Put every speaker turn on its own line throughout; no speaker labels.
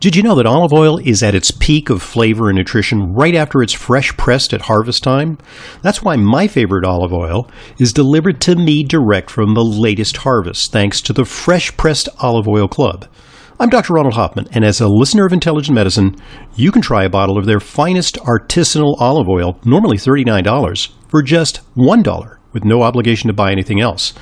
Did you know that olive oil is at its peak of flavor and nutrition right after it's fresh pressed at harvest time? That's why my favorite olive oil is delivered to me direct from the latest harvest, thanks to the Fresh Pressed Olive Oil Club. I'm Dr. Ronald Hoffman, and as a listener of Intelligent Medicine, you can try a bottle of their finest artisanal olive oil, normally $39, for just $1 with no obligation to buy anything else.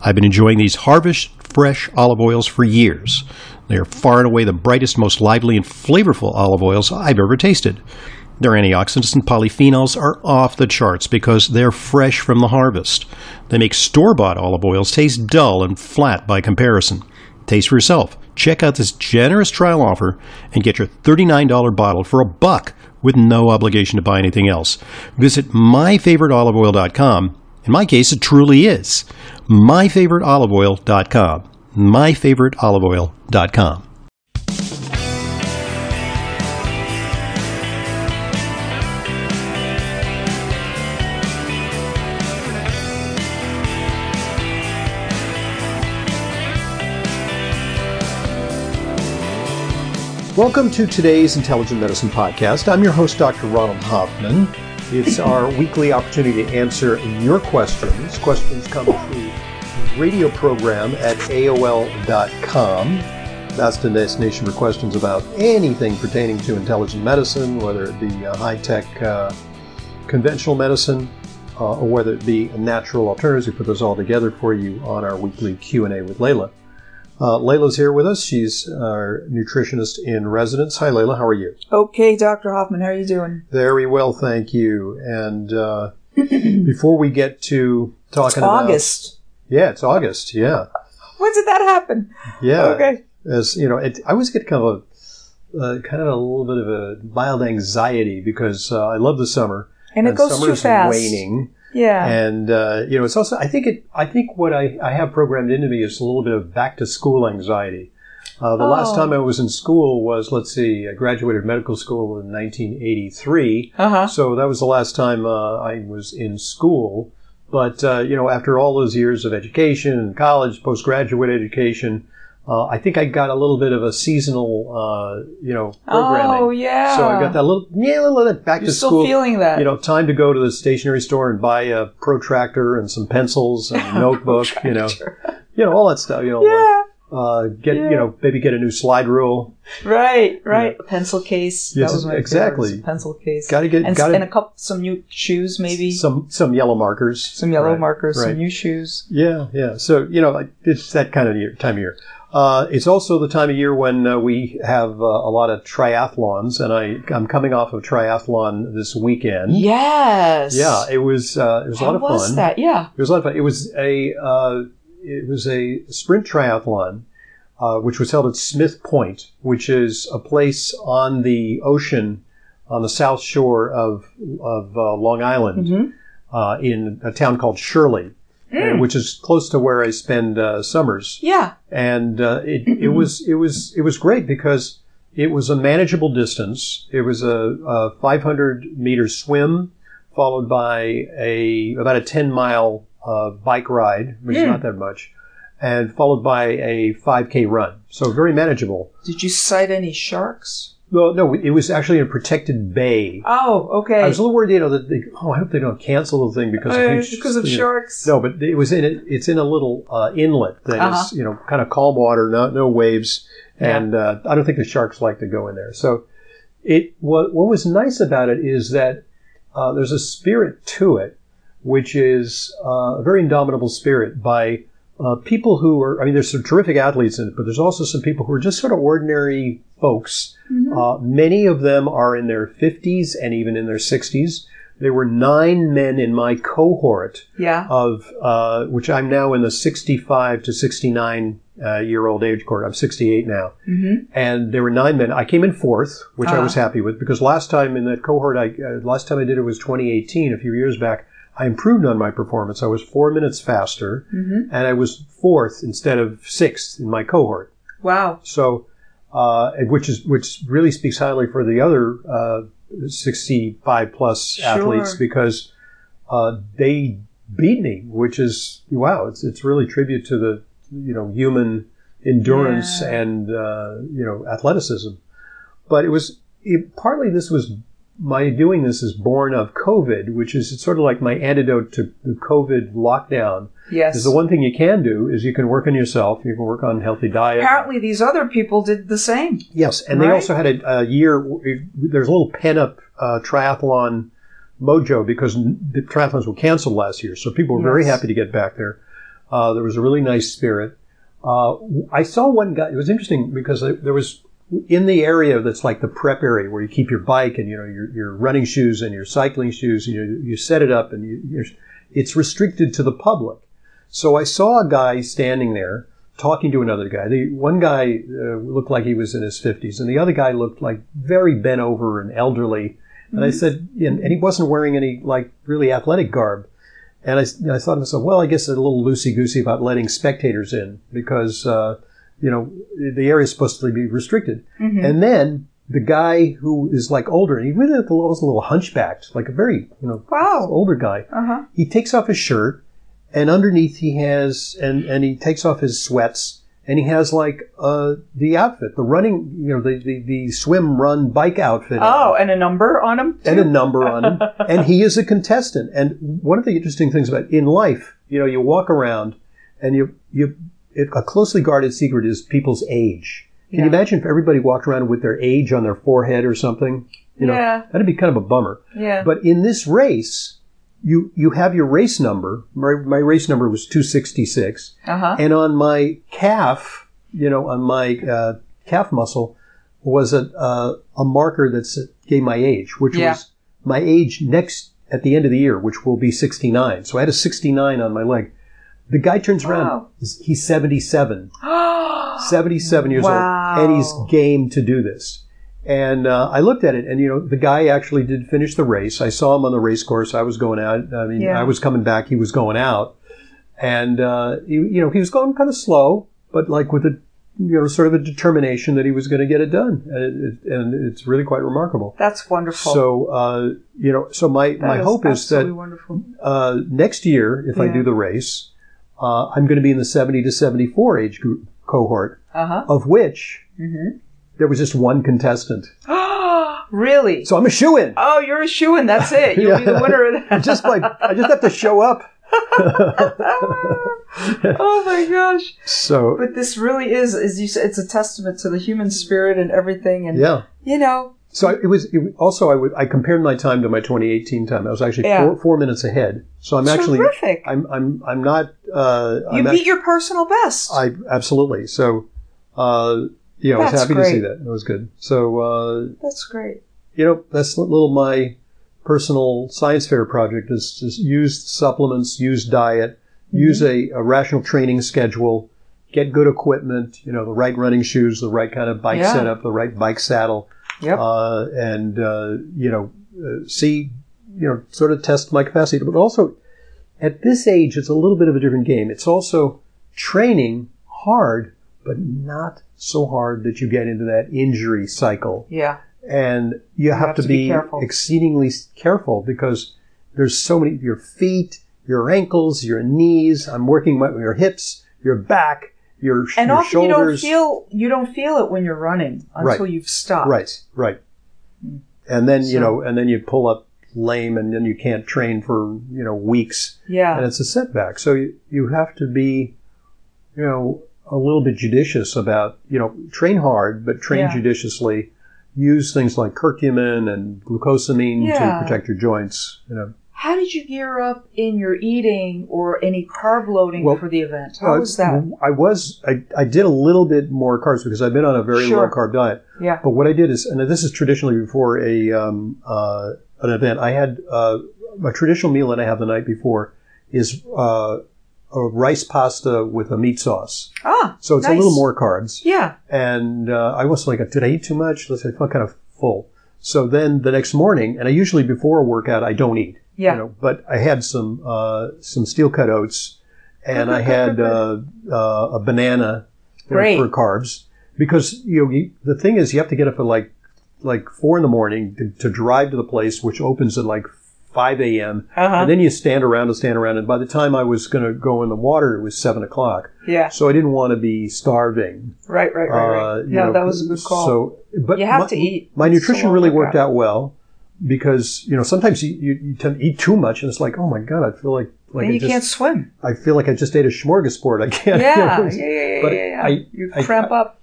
I've been enjoying these harvest fresh olive oils for years. They are far and away the brightest, most lively, and flavorful olive oils I've ever tasted. Their antioxidants and polyphenols are off the charts because they're fresh from the harvest. They make store bought olive oils taste dull and flat by comparison. Taste for yourself. Check out this generous trial offer and get your $39 bottle for a buck with no obligation to buy anything else. Visit myfavoriteoliveoil.com. In my case, it truly is. myfavoriteoliveoil.com myfavoriteoliveoil.com. Welcome to today's Intelligent Medicine Podcast. I'm your host, Dr. Ronald Hoffman. It's our weekly opportunity to answer your questions. Questions come through radio program at AOL.com. That's the destination for questions about anything pertaining to intelligent medicine, whether it be uh, high tech uh, conventional medicine uh, or whether it be natural alternatives. We put those all together for you on our weekly Q&A with Leyla. Uh, Leyla's here with us. She's our nutritionist in residence. Hi, Leyla. How are you?
Okay, Dr. Hoffman. How are you doing?
Very well, thank you. And uh, before we get to talking
August.
Yeah, it's August. Yeah.
When did that happen?
Yeah.
Okay.
As you know, it, I always get kind of a uh, kind of a little bit of a mild anxiety because uh, I love the summer
and it goes too fast.
waning.
Yeah.
And uh, you know, it's also I think it I think what I, I have programmed into me is a little bit of back to school anxiety. Uh, the
Oh.
last time I was in school was let's see, I graduated medical school in 1983.
Uh huh.
So that was the last time uh, I was in school. But uh, you know, after all those years of education, and college, postgraduate education, uh, I think I got a little bit of a seasonal, uh, you know, programming.
Oh yeah.
So I got that little, yeah, a little bit back
You're
to
still
school.
feeling that.
You know, time to go to the stationery store and buy a protractor and some pencils and a notebook. you know, you know all that stuff. You know, like,
Yeah.
Uh, get
Yeah.
you know maybe get a new slide rule.
Right. Right. A pencil case.
Yes,
that was my
exactly.
favorite, was pencil case.
Got to get
and,
got
and a couple, some new shoes, maybe
some some yellow markers.
some yellow
Right,
markers,
right.
some new shoes.
Yeah, yeah. So you know, like, it's that kind of year, time of year. Uh, it's also the time of year when uh, we have uh, a lot of triathlons, and I I'm coming off of triathlon this weekend.
Yes.
Yeah, it was uh, it was a lot of
was
fun.
that? Yeah.
It was a lot of fun. It was a uh, it was a sprint triathlon, uh, which was held at Smith Point, which is a place on the ocean on the south shore of of uh, Long Island,
hmm
uh, in a town called Shirley, uh, which is close to where I spend uh, summers.
Yeah.
And uh, it it was it was it was great because it was a manageable distance. It was a, a 500 meter swim, followed by a about a 10 mile uh, bike ride, which is
Mm.
not that much, and followed by a 5k run. So very manageable.
Did you sight any sharks?
Well, no, it was actually in a protected bay.
Oh, okay.
I was a little worried, you know, that they, oh, I hope they don't cancel the thing because
Uh,
of
because of
you know,
sharks.
no, but it was in it. It's in a little uh, inlet that is,
Uh-huh.
you know, kind of calm water, no, no waves, and uh, I don't think the sharks like to go in there. So, it what what was nice about it is that uh, there's a spirit to it, which is uh, a very indomitable spirit by uh, people who are. I mean, there's some terrific athletes in it, but there's also some people who are just sort of ordinary folks.
Mhm.
Uh, many of them are in their 50s and even in their 60s. There were nine men in my cohort
yeah.
of uh, which I'm now in the 65 to 69 uh, year old age cohort. I'm 68 now,
hmm
and there were nine men. I came in fourth, which I
Ah.
was happy with because last time in that cohort, I uh, last time I did it was 2018, a few years back. I improved on my performance. I was four minutes faster,
hmm
and I was fourth instead of sixth in my cohort.
Wow.
So, uh, which is which really speaks highly for the other uh, 65 plus
Sure.
athletes because uh, they beat me, which is wow. It's it's really tribute to the you know human endurance
Yeah.
and uh, you know athleticism. but it was it, partly this was my doing this is born of COVID, which is it's sort of like my antidote to the COVID lockdown.
Yes.
Because the one thing you can do is you can work on yourself, you can work on healthy diet.
Apparently, these other people did the same.
Yes, and they also had a, a year. There's a little pent up uh, triathlon mojo because the triathlons were canceled last year, so people were very happy to get back there. Uh, there was a really nice spirit. Uh, I saw one guy. It was interesting because there was in the area that's like the prep area where you keep your bike and you know your, your running shoes and your cycling shoes. And you you set it up and you, you're, it's restricted to the public. So I saw a guy standing there talking to another guy. The one guy uh, looked like he was in his fifties, and the other guy looked like very bent over and elderly. And I said, and, and he wasn't wearing any like really athletic garb. And I, I thought to myself, well, I guess they're a little loosey goosey about letting spectators in because uh, you know the area is supposed to be restricted.
Mhm.
And then the guy who is like older, and he really looked a little, was a little hunchbacked, like a very you know
Wow.
older guy
Uh huh.
he takes off his shirt and underneath he has and and he takes off his sweats and he has like uh the outfit the running you know the the, the swim run bike outfit
Oh, and a number on them.
and a number on him and he is a contestant and one of the interesting things about in life you know you walk around and you you it, a closely guarded secret is people's age can you imagine if everybody walked around with their age on their forehead or something you know
Yeah.
that'd be kind of a bummer
Yeah.
but in this race, you you have your race number. My, my race number was 266,
Uh huh.
and on my calf, you know, on my uh, calf muscle was a uh, a marker that gave my age, which
Yeah.
was my age next at the end of the year, which will be 69. So I had a 69 on my leg. The guy turns around.
Wow.
He's- He's 77. 77 years
Wow.
old, and he's game to do this. And uh, I looked at it, and you know, the guy actually did finish the race. I saw him on the race course. I was going out. I mean,
Yeah.
I was coming back. He was going out, and uh, he, you know, he was going kind of slow, but like with a you know, sort of a determination that he was going to get it done, and, it, it, and it's really quite remarkable.
That's wonderful.
So, uh, you know, so my
That
my hope is that uh, next year, if I do the race, uh, I'm going to be in the 70 to 74 age group cohort,
Uh huh.
of which
Mm-hmm.
there was just one contestant.
really?
So I'm a shoe in.
oh, you're a shoe in. That's it. You'll be the winner of that.
just like I just have to show up.
oh my gosh!
so
But this really is, as you said, it's a testament to the human spirit and everything. And
yeah.
you know,
So it was it, also I would I compared my time to my 2018 time. I was actually
Yeah.
four, four minutes ahead. So I'm actually
terrific.
I'm I'm I'm not uh,
you
I'm
beat
act-
your personal best.
I absolutely so. Uh, you know, I was
That's
happy to see
great.
that. It was good. So uh,
That's great.
you know, that's a little my personal science fair project is just use supplements, use diet, use a, a rational training schedule, get good equipment, you know, the right running shoes, the right kind of bike
Yeah.
setup, the right bike saddle,
Yep.
uh, and, uh, you know, uh, see, you know, sort of test my capacity. But also, at this age, it's a little bit of a different game. It's also training hard, but not so hard that you get into that injury cycle
yeah.
and you, have, to, be,
careful.
exceedingly careful because there's so many your feet, your ankles, your knees. I'm working my, your hips, your back, your,
And
your
often you don't
shoulders.
feel you don't feel it when you're running until
Right.
you've stopped.
right, right. Mm. And then you know, and then you pull up lame, and then you can't train for you know weeks,
Yeah.
and it's a setback. So you, you have to be, you know, a little bit judicious about you know train hard, but train
Yeah.
judiciously. Use things like curcumin and glucosamine
Yeah.
to protect your joints. You know,
How did you gear up in your eating or any carb loading
Well,
for the event? How
Uh,
was that?
I was I, I did a little bit more carbs because I've been on a very
Sure.
low carb diet.
Yeah.
But what I did is, and this is traditionally before a um, uh, an event, I had uh, a traditional meal that I have the night before is uh, a rice pasta with a meat sauce.
Ah.
So it's
nice.
a little more carbs.
Yeah.
And uh, I was like, did I eat too much? Let's say I felt kind of full. So then the next morning, and I usually before a workout I don't eat.
Yeah.
You know, but I had some uh, some steel cut oats, and I had uh, uh, a banana you know,
Great.
for carbs because you know you, the thing is you have to get up at like like four in the morning to, to drive to the place which opens at like 5 a.m.
Uh-huh.
And then you stand around and stand around. And by the time I was going to go in the water, it was 7 o'clock.
yeah.
So I didn't want to be starving.
Right, right, right, right.
Uh,
yeah,
know,
that was a good call.
So, but
You have
my,
to eat.
My nutrition really worked out well because you know sometimes you, you, you tend to eat too much and it's like oh my god I feel like like
and
I
you
just
can't swim.
I feel like I just ate a smorgasbord. I can't.
Yeah,
you
yeah,
know,
yeah, yeah,
but
yeah, yeah.
I-
you
I-
cramp up.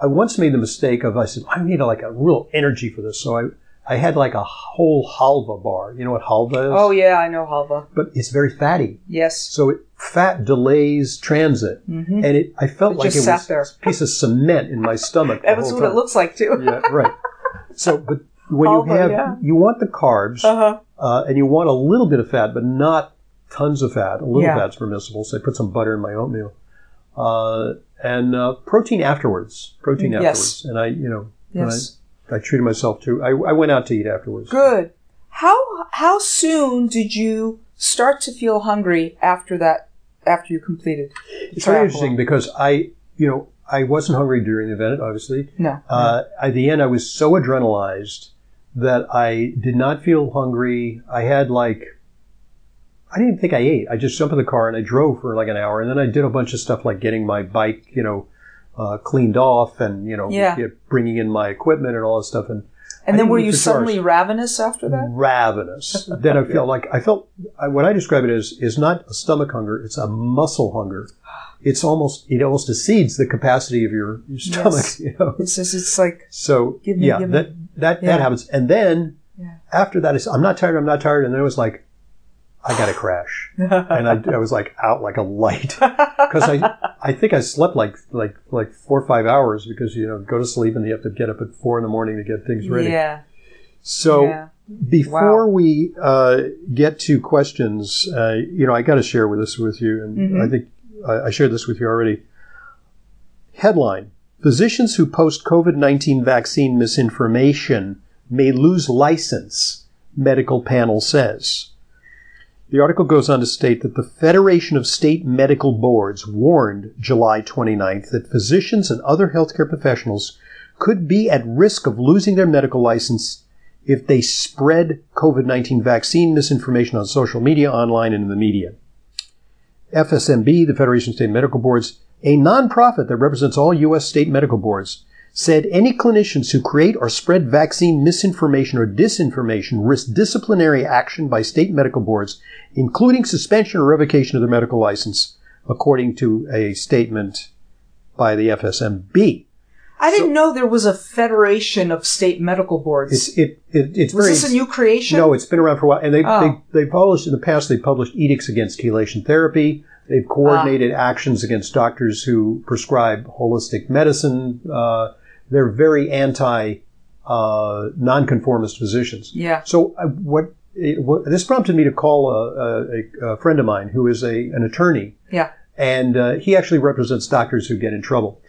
I, once made the mistake of I said I need like a real energy for this, so I I had like a whole halva bar. You know what halva is?
Oh yeah, I know halva.
But it's very fatty,
Yes.
so it, fat delays transit,
hmm
and it I felt
It
like it was
there.
a piece of cement in my stomach.
That was what it looks like too.
yeah, right. So, but when
Halva,
you have,
yeah.
you want the carbs,
Uh-huh.
uh, and you want a little bit of fat, but not tons of fat. A little
Yeah.
fat's permissible. So I put some butter in my oatmeal, uh, and uh, protein afterwards. Protein
Yes.
afterwards, and I, you know,
Yes.
I, I treated myself too. I, I went out to eat afterwards.
Good. How how soon did you start to feel hungry after that? After you completed?
It's very interesting because I, you know, I wasn't hungry during the event, obviously.
No.
Uh, at the end, I was so adrenalized that I did not feel hungry. I had like, I didn't think I ate. I just jumped in the car and I drove for like an hour, and then I did a bunch of stuff like getting my bike, you know, uh, cleaned off, and you know,
Yeah.
bringing in my equipment and all that stuff, and
and
I
then were you suddenly
hours.
ravenous after that?
ravenous. then I felt like I felt I, what I describe it as is not a stomach hunger; it's a muscle hunger. It's almost it almost exceeds the capacity of your, your stomach.
Yes.
You know,
It's just, it's like
so
Give me-
yeah, that that
Yeah.
that happens, and then
Yeah.
after that, I'm not tired. I'm not tired, and then it was like, I got to crash, and I, I was like out like a light because I I think I slept like like like four or five hours because you know go to sleep and you have to get up at four in the morning to get things ready.
yeah,
So
yeah.
before
Wow.
we uh, get to questions, uh, you know, I got to share with this with you, and
Mhm.
I think I, I shared this with you already. Headline: Physicians who post COVID nineteen vaccine misinformation may lose license. Medical panel says. The article goes on to state that the Federation of State Medical Boards warned July 29th that physicians and other healthcare professionals could be at risk of losing their medical license if they spread COVID 19 vaccine misinformation on social media, online, and in the media. FSMB, the Federation of State Medical Boards, a nonprofit that represents all U.S. state medical boards, said any clinicians who create or spread vaccine misinformation or disinformation risk disciplinary action by state medical boards, including suspension or revocation of their medical license, according to a statement by the FSMB.
I didn't know there was a federation of state medical boards.
It's it, it it's
was
very
this a new creation?
No, it's been around for a while, and they
Oh.
they ah. they published in the past. They published edicts against chelation therapy. They've coordinated
Ah.
actions against doctors who prescribe holistic medicine. Uh, they're very anti uh, nonconformist physicians.
Yeah.
So uh, what, it, what this prompted me to call a, a, a friend of mine who is a an attorney,
Yeah.
and uh, he actually represents doctors who get in trouble.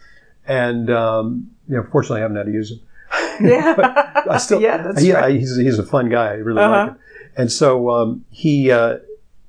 And um, you know, fortunately, I haven't had to use him.
Yeah.
I still,
yeah, that's
he-
right.
He's, he's a fun guy. I really
Uh-huh.
like him. And so um, he, uh,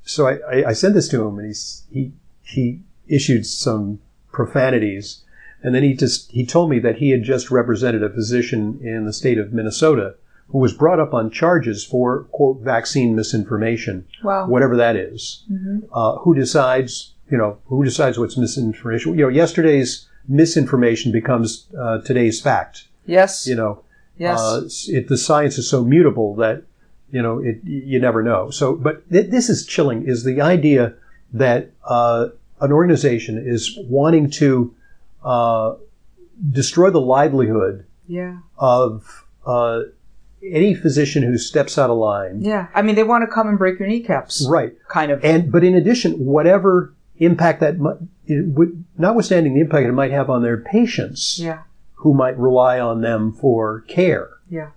so I, I, I sent this to him, and he's, he he issued some profanities, and then he just he told me that he had just represented a physician in the state of Minnesota who was brought up on charges for quote vaccine misinformation,
wow.
whatever that is.
Mhm.
Uh, who decides? You know, who decides what's misinformation? You know, yesterday's misinformation becomes uh, today's fact.
Yes.
You know,
yes.
uh, it, the science is so mutable that you know it, you never know. So, but th- this is chilling. Is the idea that uh, an organization is wanting to uh, destroy the livelihood
yeah.
of uh, any physician who steps out of line,
Yeah. I mean, they want to come and break your kneecaps.
right?
Kind of.
And but in addition, whatever impact that would, notwithstanding the impact it might have on their patients,
yeah.
who might rely on them for care.
Yeah.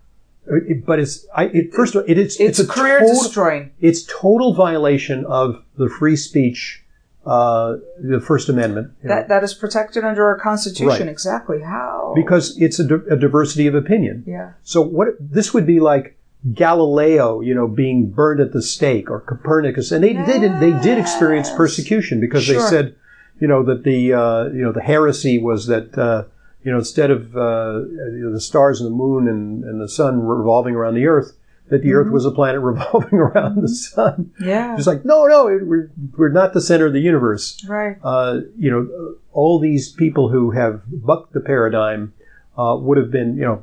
It- but it's I, it, first of all, it, it's
It's,
a
career
total,
destroying.
it's total violation of the free speech, uh, the First Amendment, you know,
That that is protected under our constitution.
Right.
Exactly. How?
because it's a, a diversity of opinion.
yeah.
So what this would be like Galileo, you know, being burned at the stake, or Copernicus, and they, they did they did experience persecution because
Sure.
they said, you know, that the uh, you know the heresy was that uh, you know instead of uh, you know, the stars and the moon and, and the sun revolving around the earth, that the Earth was a planet revolving around the sun.
Yeah.
It's like, no, no, it, we're, we're not the center of the universe.
Right.
Uh, you know, all these people who have bucked the paradigm uh, would have been, you know,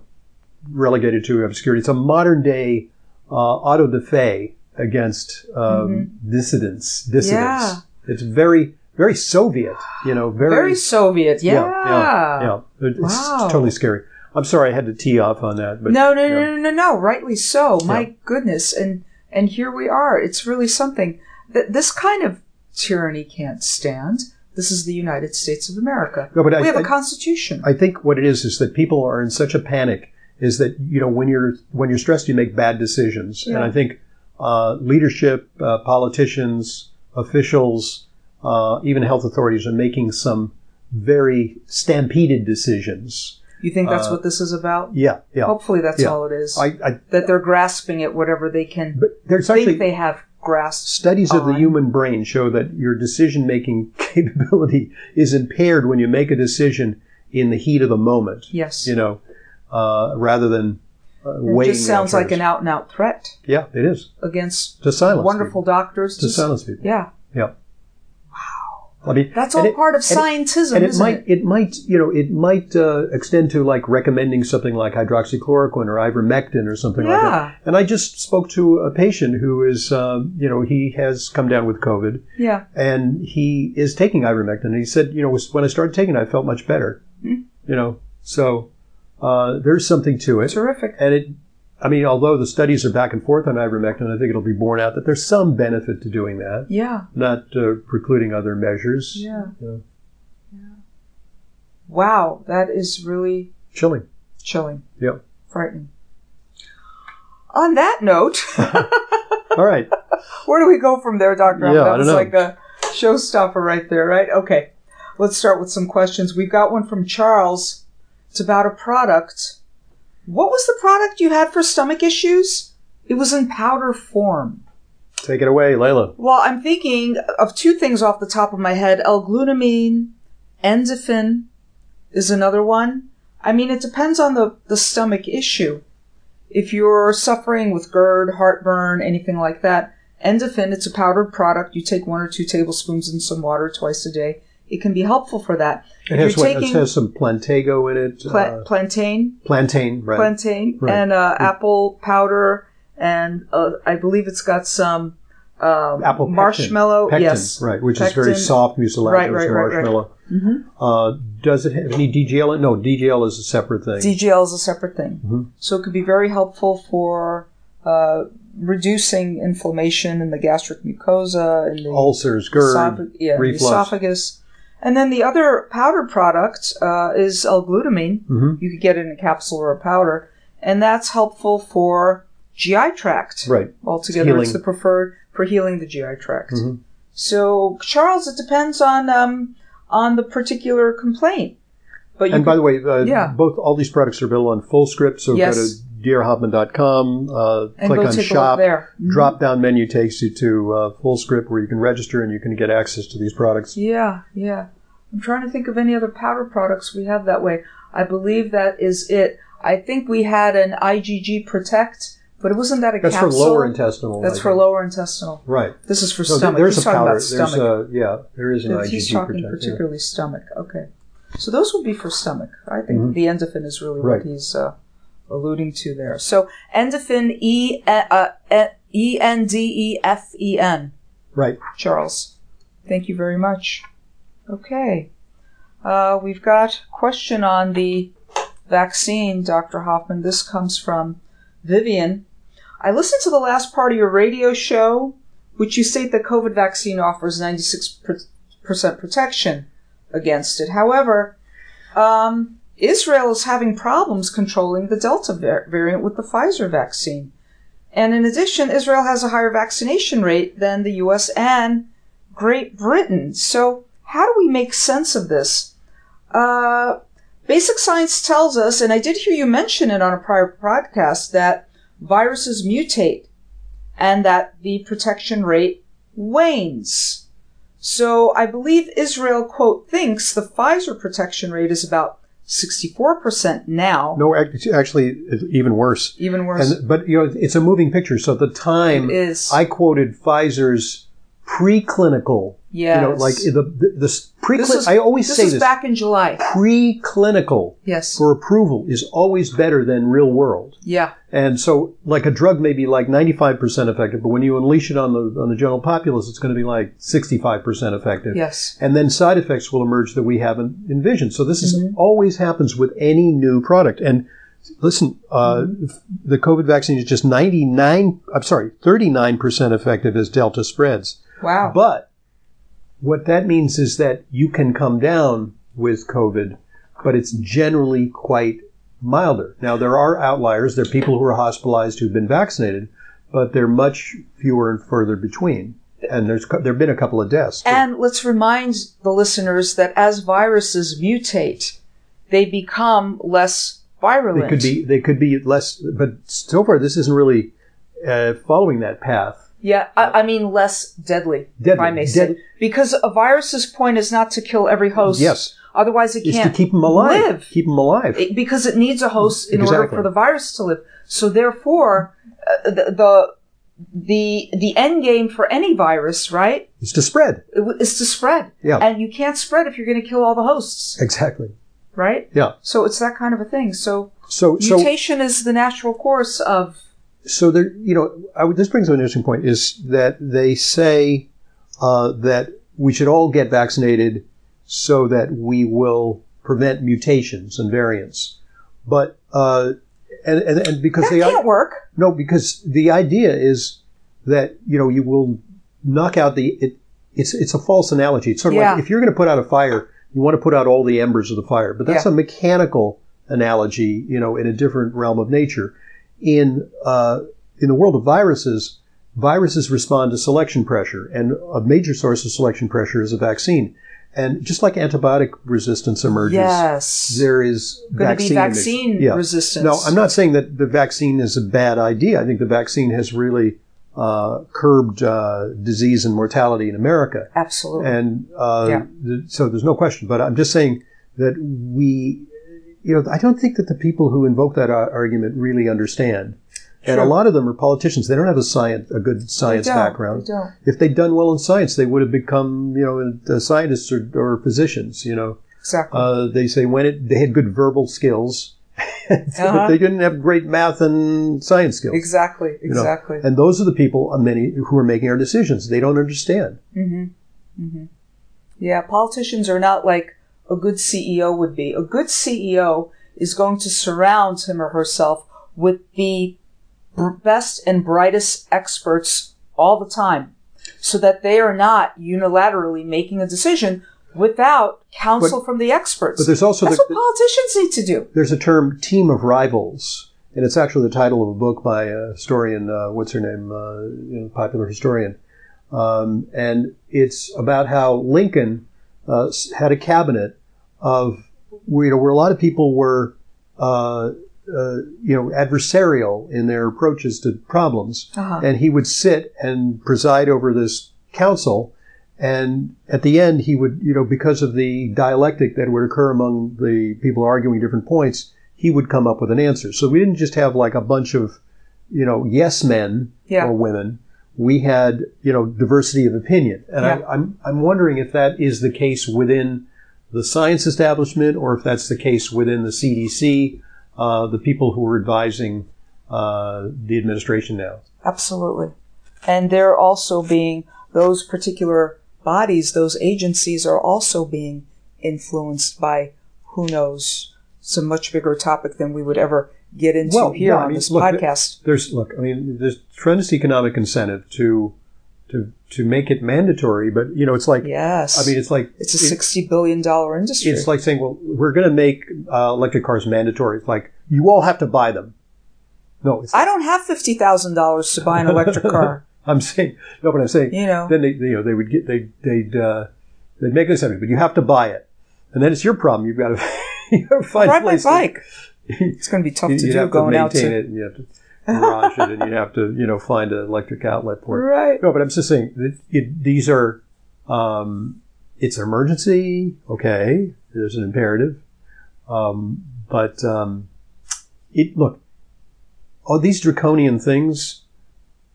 relegated to obscurity. It's a modern day uh, auto da fe against um, dissidents. Dissidents.
Yeah.
It's very, very Soviet. You know, very,
Very Soviet. Yeah.
yeah, yeah. It- It's
Wow.
totally scary. I'm sorry I had to tee off on that, but
no, no,
yeah.
no, no, no, no. Rightly so. My
Yeah.
goodness, and and here we are. It's really something. that this kind of tyranny can't stand. This is the United States of America.
No, but I-
we have a
I-
constitution.
I think what it is is that people are in such a panic is that you know when you're when you're stressed you make bad decisions and I think uh, leadership, uh, politicians, officials, uh, even health authorities are making some very stampeded decisions.
you think that's
uh,
what this is about?
Yeah, yeah.
Hopefully, that's
Yeah.
all it is.
I, I
that they're grasping at whatever they can
but there's
think
actually
they have grasped.
studies of the human brain show that your decision making capability is impaired when you make a decision in the heat of the moment.
Yes.
You know, uh, rather than uh,
it just sounds like an out and out threat
Yeah, it is.
against
To silence
wonderful doctors.
to
Just-
silence people.
Yeah.
Yeah. I mean,
That's all
it-
part of scientism,
And it
isn't
might,
it?
Might it might, you know, it might uh, extend to like recommending something like hydroxychloroquine or ivermectin or something like
Yeah.
that. And I just spoke to a patient who is, um, you know, he has come down with COVID
Yeah.
and he is taking ivermectin. And he said, you know, when I started taking it, I felt much better.
Hmm.
You know, so uh, there's something to it.
Terrific.
And it, I mean, although the studies are back and forth on ivermectin, I think it'll be borne out that there's some benefit to doing that,
Yeah.
not uh, precluding other measures.
Yeah.
Yeah.
Wow. That is really
Chilling.
chilling.
Yep.
Frightening. On that note,
All right.
where do we go from there, Doctor?
Yeah, I
that was like a showstopper right there, right? Okay. Let's start with some questions. We've got one from Charles. It's about a product. What was the product you had for stomach issues? It was in powder form.
Take it away, Leyla.
Well, I'm thinking of two things off the top of my head. L-glutamine, Endefen is another one. I mean, it depends on the, the stomach issue. If you're suffering with GERD, heartburn, anything like that, Endefen, it's a powdered product. You take one or two tablespoons in some water twice a day. It can be helpful for that.
It has, what, it has some plantago in it.
pla-
uh,
plantain,
plantain, right?
plantain,
Right.
and uh, apple powder, and uh, I believe it's got some um,
Apple pectin.
marshmallow.
Pectin,
yes,
right, which is very soft, mucilaginous
Right, right, right, right.
marshmallow.
Mhm.
Uh, does it have any DGL? in it? No, DGL is a separate thing.
DGL is a separate thing,
Mhm.
so it could be very helpful for uh, reducing inflammation in the gastric mucosa and the
Ulcers, GERD,
yeah,
reflux.
esophagus. And then the other powder product uh, is L-glutamine.
Mhm.
You could get it in a capsule or a powder, and that's helpful for GI tract.
Right.
Altogether,
Healing.
it's the preferred for healing the GI tract.
Mhm.
So, Charles, it depends on um, on the particular complaint. But
And by the way, uh,
Yeah.
both all these products are available on FullScript. So
Yes.
go to drhoffman.com, uh, click on shop.
Mhm.
Drop down menu takes you to uh, FullScript where you can register and you can get access to these products.
Yeah, yeah. I'm trying to think of any other powder products we have that way. I believe that is it. I think we had an IgG Protect, but it wasn't that a
That's
capsule.
for lower intestinal.
That's
I
for
think.
lower intestinal.
Right.
This is for
there-
stomach.
there's
He's
a powder. There's a yeah. There is an IgG
He's talking
protect, yeah.
particularly stomach. Okay. So those would be for stomach. I think
Mhm.
the Endefen is really
Right.
what he's uh, alluding to there. So Endefen, E uh, E N D E F E N.
Right.
Charles. Thank you very much. Okay. Uh, we've got a question on the vaccine, Dr. Hoffman. This comes from Vivian. I listened to the last part of your radio show, which you state that COVID vaccine offers 96% protection against it. However, um, Israel is having problems controlling the Delta variant with the Pfizer vaccine. And in addition, Israel has a higher vaccination rate than the US and Great Britain. So, how do we make sense of this? Uh, basic science tells us, and I did hear you mention it on a prior podcast, that viruses mutate and that the protection rate wanes. So, I believe Israel, quote, thinks the Pfizer protection rate is about 64% now.
No, actually, even worse.
Even worse.
And, but you know, it's a moving picture. So at the time. I quoted Pfizer's preclinical.
Yes.
You know, like the the, preclinical. I always
this
say
is
this.
back in July.
Preclinical
Yes.
for approval is always better than real world.
yeah.
And so, like a drug may be like 95% effective, but when you unleash it on the on the general populace, it's going to be like 65% effective.
Yes.
And then side effects will emerge that we haven't envisioned. So this is
Mhm.
always happens with any new product. And listen, uh, the COVID vaccine is just 99. I'm sorry, 39% effective as Delta spreads.
Wow.
But what that means is that you can come down with COVID, but it's generally quite milder. Now, there are outliers. There are people who are hospitalized who've been vaccinated, but they're much fewer and further between. And there's there have been a couple of deaths.
And let's remind the listeners that as viruses mutate, they become less virulent.
they could be they could be less, but so far this isn't really uh, following that path.
Yeah, I, I mean less deadly, if I may say. Because a virus's point is not to kill every host.
Yes,
Otherwise, it
it's to
can't
keep them alive.
live.
Keep them alive.
It- because it needs a host in order for the virus to live. So therefore, uh, the, the the the end game for any virus, right,
It's to spread.
is to spread.
Yeah.
And you can't spread if you're going to kill all the hosts,
Exactly.
right?
Yeah.
So it's that kind of a thing. So
So so
mutation is the natural course of
so there, you know, I would, this brings up an interesting point: is that they say uh, that we should all get vaccinated so that we will prevent mutations and variants. But uh, and, and and because
that
they
can't work.
no, because the idea is that you know you will knock out the it. It's it's a false analogy. It's sort of
Yeah.
like if you're going to put out a fire, you want to put out all the embers of the fire. But that's
Yeah.
a mechanical analogy, you know, in a different realm of nature. In uh, in the world of viruses, viruses respond to selection pressure, and a major source of selection pressure is a vaccine. And just like antibiotic resistance emerges,
Yes.
there is
going to be
vaccine
vaccine.
Yeah.
resistance.
No, I'm not saying that the vaccine is a bad idea. I think the vaccine has really uh, curbed uh, disease and mortality in America,
Absolutely.
and uh,
Yeah.
th- so there's no question. But I'm just saying that we, you know, I don't think that the people who invoke that argument really understand. And
Sure.
a lot of them are politicians. They don't have a science, a good science
They
background.
They don't.
If they'd done well in science, they would have become, you know, uh, scientists or, or physicians. You know,
Exactly.
uh, they say when it, they had good verbal skills,
Uh-huh.
they didn't have great math and science skills.
exactly.
you know.
Exactly.
And those are the people, uh, many who are making our decisions. They don't understand.
Mm-hmm. Mm-hmm. Yeah, politicians are not like a good CEO would be. A good CEO is going to surround him or herself with the best and brightest experts all the time so that they are not unilaterally making a decision without counsel from the experts.
But there's also
That's
the,
what politicians need to do.
there's a term team of rivals, and it's actually the title of a book by a historian. Uh, what's her name? Uh, you know, popular historian, um, and it's about how Lincoln uh, had a cabinet of where, you know where a lot of people were. Uh, uh, you know, adversarial in their approaches to problems,
Uh-huh.
and he would sit and preside over this council. And at the end, he would, you know, because of the dialectic that would occur among the people arguing different points, he would come up with an answer. So we didn't just have like a bunch of, you know, yes men
Yeah.
or women. We had, you know, diversity of opinion. And
Yeah.
I, I'm, I'm wondering if that is the case within the science establishment or if that's the case within the CDC, uh, the people who are advising uh, the administration now.
Absolutely. And they're also being, those particular bodies, those agencies are also being influenced by who knows. It's a much bigger topic than we would ever get into
Well,
here
yeah, I
on
mean,
this
look,
podcast.
There's look, I mean, there's tremendous economic incentive to to to make it mandatory, but you know, it's like
yes.
I mean, it's like
it's a $60 billion industry.
it's like saying, well, we're going to make uh, electric cars mandatory. It's like you all have to buy them. No,
I don't have $50,000 to buy an electric car.
I'm saying no, but I'm saying
You know.
then they you know they would get they they'd uh, they'd make an this but you have to buy it, and then it's your problem. You've got to you got to find a
Ride my
place to-
bike. It's going to be tough to
you
do
have to
going out to.
it, and you have to garage it, and you have to you know find an electric outlet for it.
Right.
No, but I'm just saying that it, these are um, it's an emergency. Okay, there's an imperative. Um, but um, it look, all these draconian things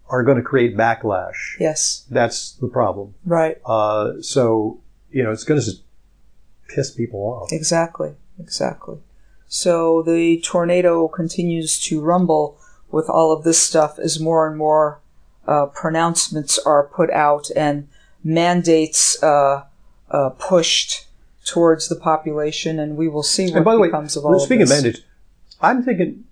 are going to create backlash.
Yes.
That's the problem.
Right.
Uh, so you know, it's going to just piss people off.
Exactly. Exactly. So the tornado continues to rumble with all of this stuff as more and more uh, pronouncements are put out and mandates uh, uh, pushed towards the population, and we will see what
And by the way,
of all
speaking
of
of mandates, I'm thinking,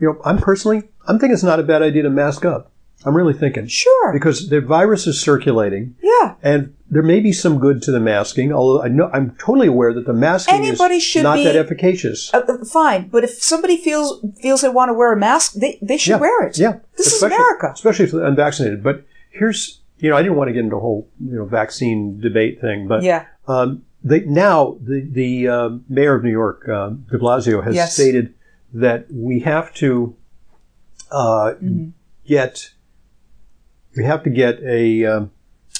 you know, I'm personally, I'm thinking it's not a bad idea to mask up. I'm really thinking
Sure.
because the virus is circulating,
yeah.
and there may be some good to the masking. Although I know I'm totally aware that the masking
Anybody
is
should
not
be-
that efficacious.
Uh, uh, fine, but if somebody feels feels they want to wear a mask, they, they should
yeah,
wear it.
Yeah,
This is America.
especially for the unvaccinated. But here's, you know, I didn't want to get into a whole, you know, vaccine debate thing, but
Yeah.
Um, they, now, the, the uh, mayor of New York, uh, de Blasio, has
Yes.
stated that we have to uh,
Mm-hmm.
get we have to get a um,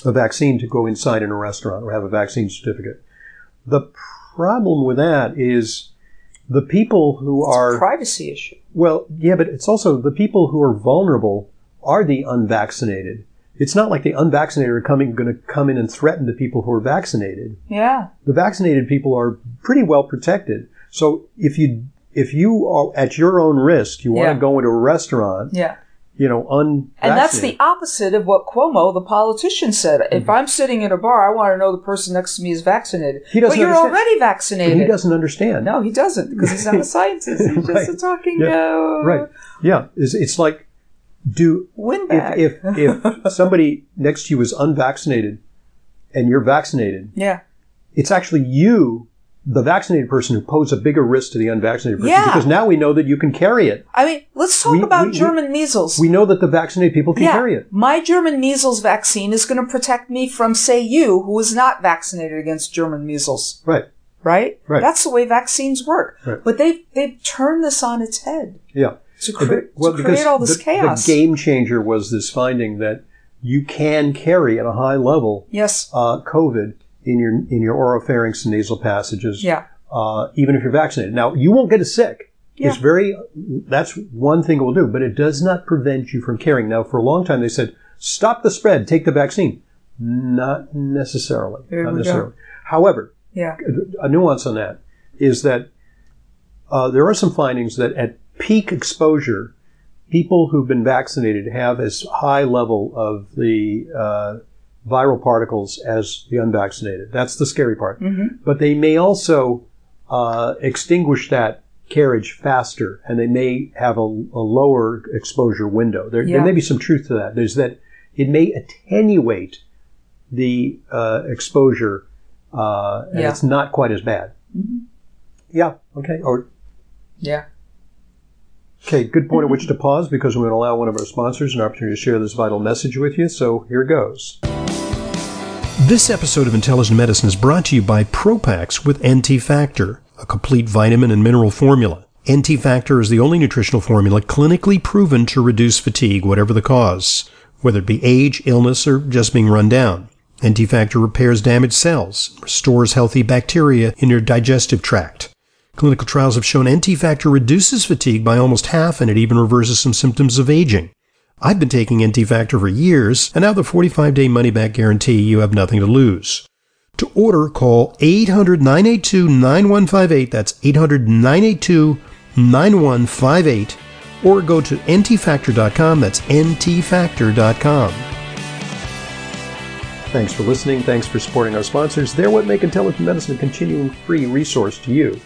a vaccine to go inside in a restaurant or have a vaccine certificate. The problem with that is the people who are
Privacy issue.
well, yeah, but it's also the people who are vulnerable are the unvaccinated. It's not like the unvaccinated are coming going to come in and threaten the people who are vaccinated
Yeah.
the vaccinated people are pretty well protected. So if you if you are at your own risk, you want
Yeah.
to go into a restaurant,
Yeah.
You know, unvaccinated.
And that's the opposite of what Cuomo, the politician, said. If
Mm-hmm.
I'm sitting in a bar, I want to know the person next to me is vaccinated.
He doesn't
but you're
understand.
already
But
vaccinated.
he doesn't understand.
No, he doesn't because he's not a scientist. He's just a talking
Yeah.
uh,
Right. Yeah. It's, it's like do
windbag.
if if if somebody next to you is unvaccinated and you're vaccinated,
yeah.
it's actually you, the vaccinated person, who pose a bigger risk to the unvaccinated person
Yeah.
because now we know that you can carry it.
I mean, let's talk
We-
about
we- we-
German measles.
We know that the vaccinated people can
yeah,
carry it.
my German measles vaccine is going to protect me from, say, you, who is not vaccinated against German measles.
Right.
Right?
Right.
That's the way vaccines work.
Right.
But they've they've turned this on its head
Yeah.
to, cre-
but- well,
to create all this
the,
chaos.
The game changer was this finding that you can carry at a high level
yes.
uh, COVID in your in your oropharynx and nasal passages,
Yeah.
uh, even if you're vaccinated. Now you won't get as sick.
Yeah.
It's very that's one thing it will do, but it does not prevent you from carrying. Now, for a long time, they said stop the spread, take the vaccine. Not necessarily.
There
not
we go.
However,
Yeah.
a nuance on that is that uh, there are some findings that at peak exposure, people who've been vaccinated have as high level of the uh, viral particles as the unvaccinated. That's the scary part.
Mm-hmm.
But they may also uh, extinguish that carriage faster, and they may have a, a lower exposure window. There,
Yeah.
there may be some truth to that. There's that it may attenuate the uh, exposure, uh, and
Yeah.
it's not quite as bad.
Mhm.
Yeah. Okay. Or
Yeah.
okay. Good point at which to pause because we're going to allow one of our sponsors an opportunity to share this vital message with you. So here goes.
This episode of Intelligent Medicine is brought to you by Propax with NT Factor, a complete vitamin and mineral formula. NT Factor is the only nutritional formula clinically proven to reduce fatigue, whatever the cause, whether it be age, illness, or just being run down. NT Factor repairs damaged cells, restores healthy bacteria in your digestive tract. Clinical trials have shown NT Factor reduces fatigue by almost half and it even reverses some symptoms of aging. I've been taking NT Factor for years, and now the 45 day money back guarantee, you have nothing to lose. To order, call 800 982 9158. That's 800 982 9158. Or go to ntfactor.com. That's ntfactor.com.
Thanks for listening. Thanks for supporting our sponsors. They're what make intelligent medicine a continuing free resource to you.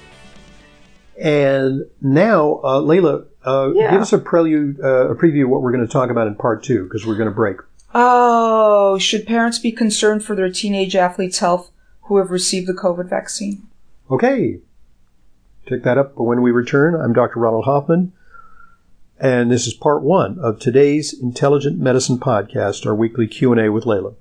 And now, uh, Leyla, uh,
Yeah.
give us a prelude, uh, a preview of what we're going to talk about in part two because we're going to break.
Oh, should parents be concerned for their teenage athletes' health who have received the COVID vaccine?
Okay. Pick that up But when we return. I'm Dr. Ronald Hoffman, and this is part one of today's Intelligent Medicine podcast, our weekly Q&A with Leyla.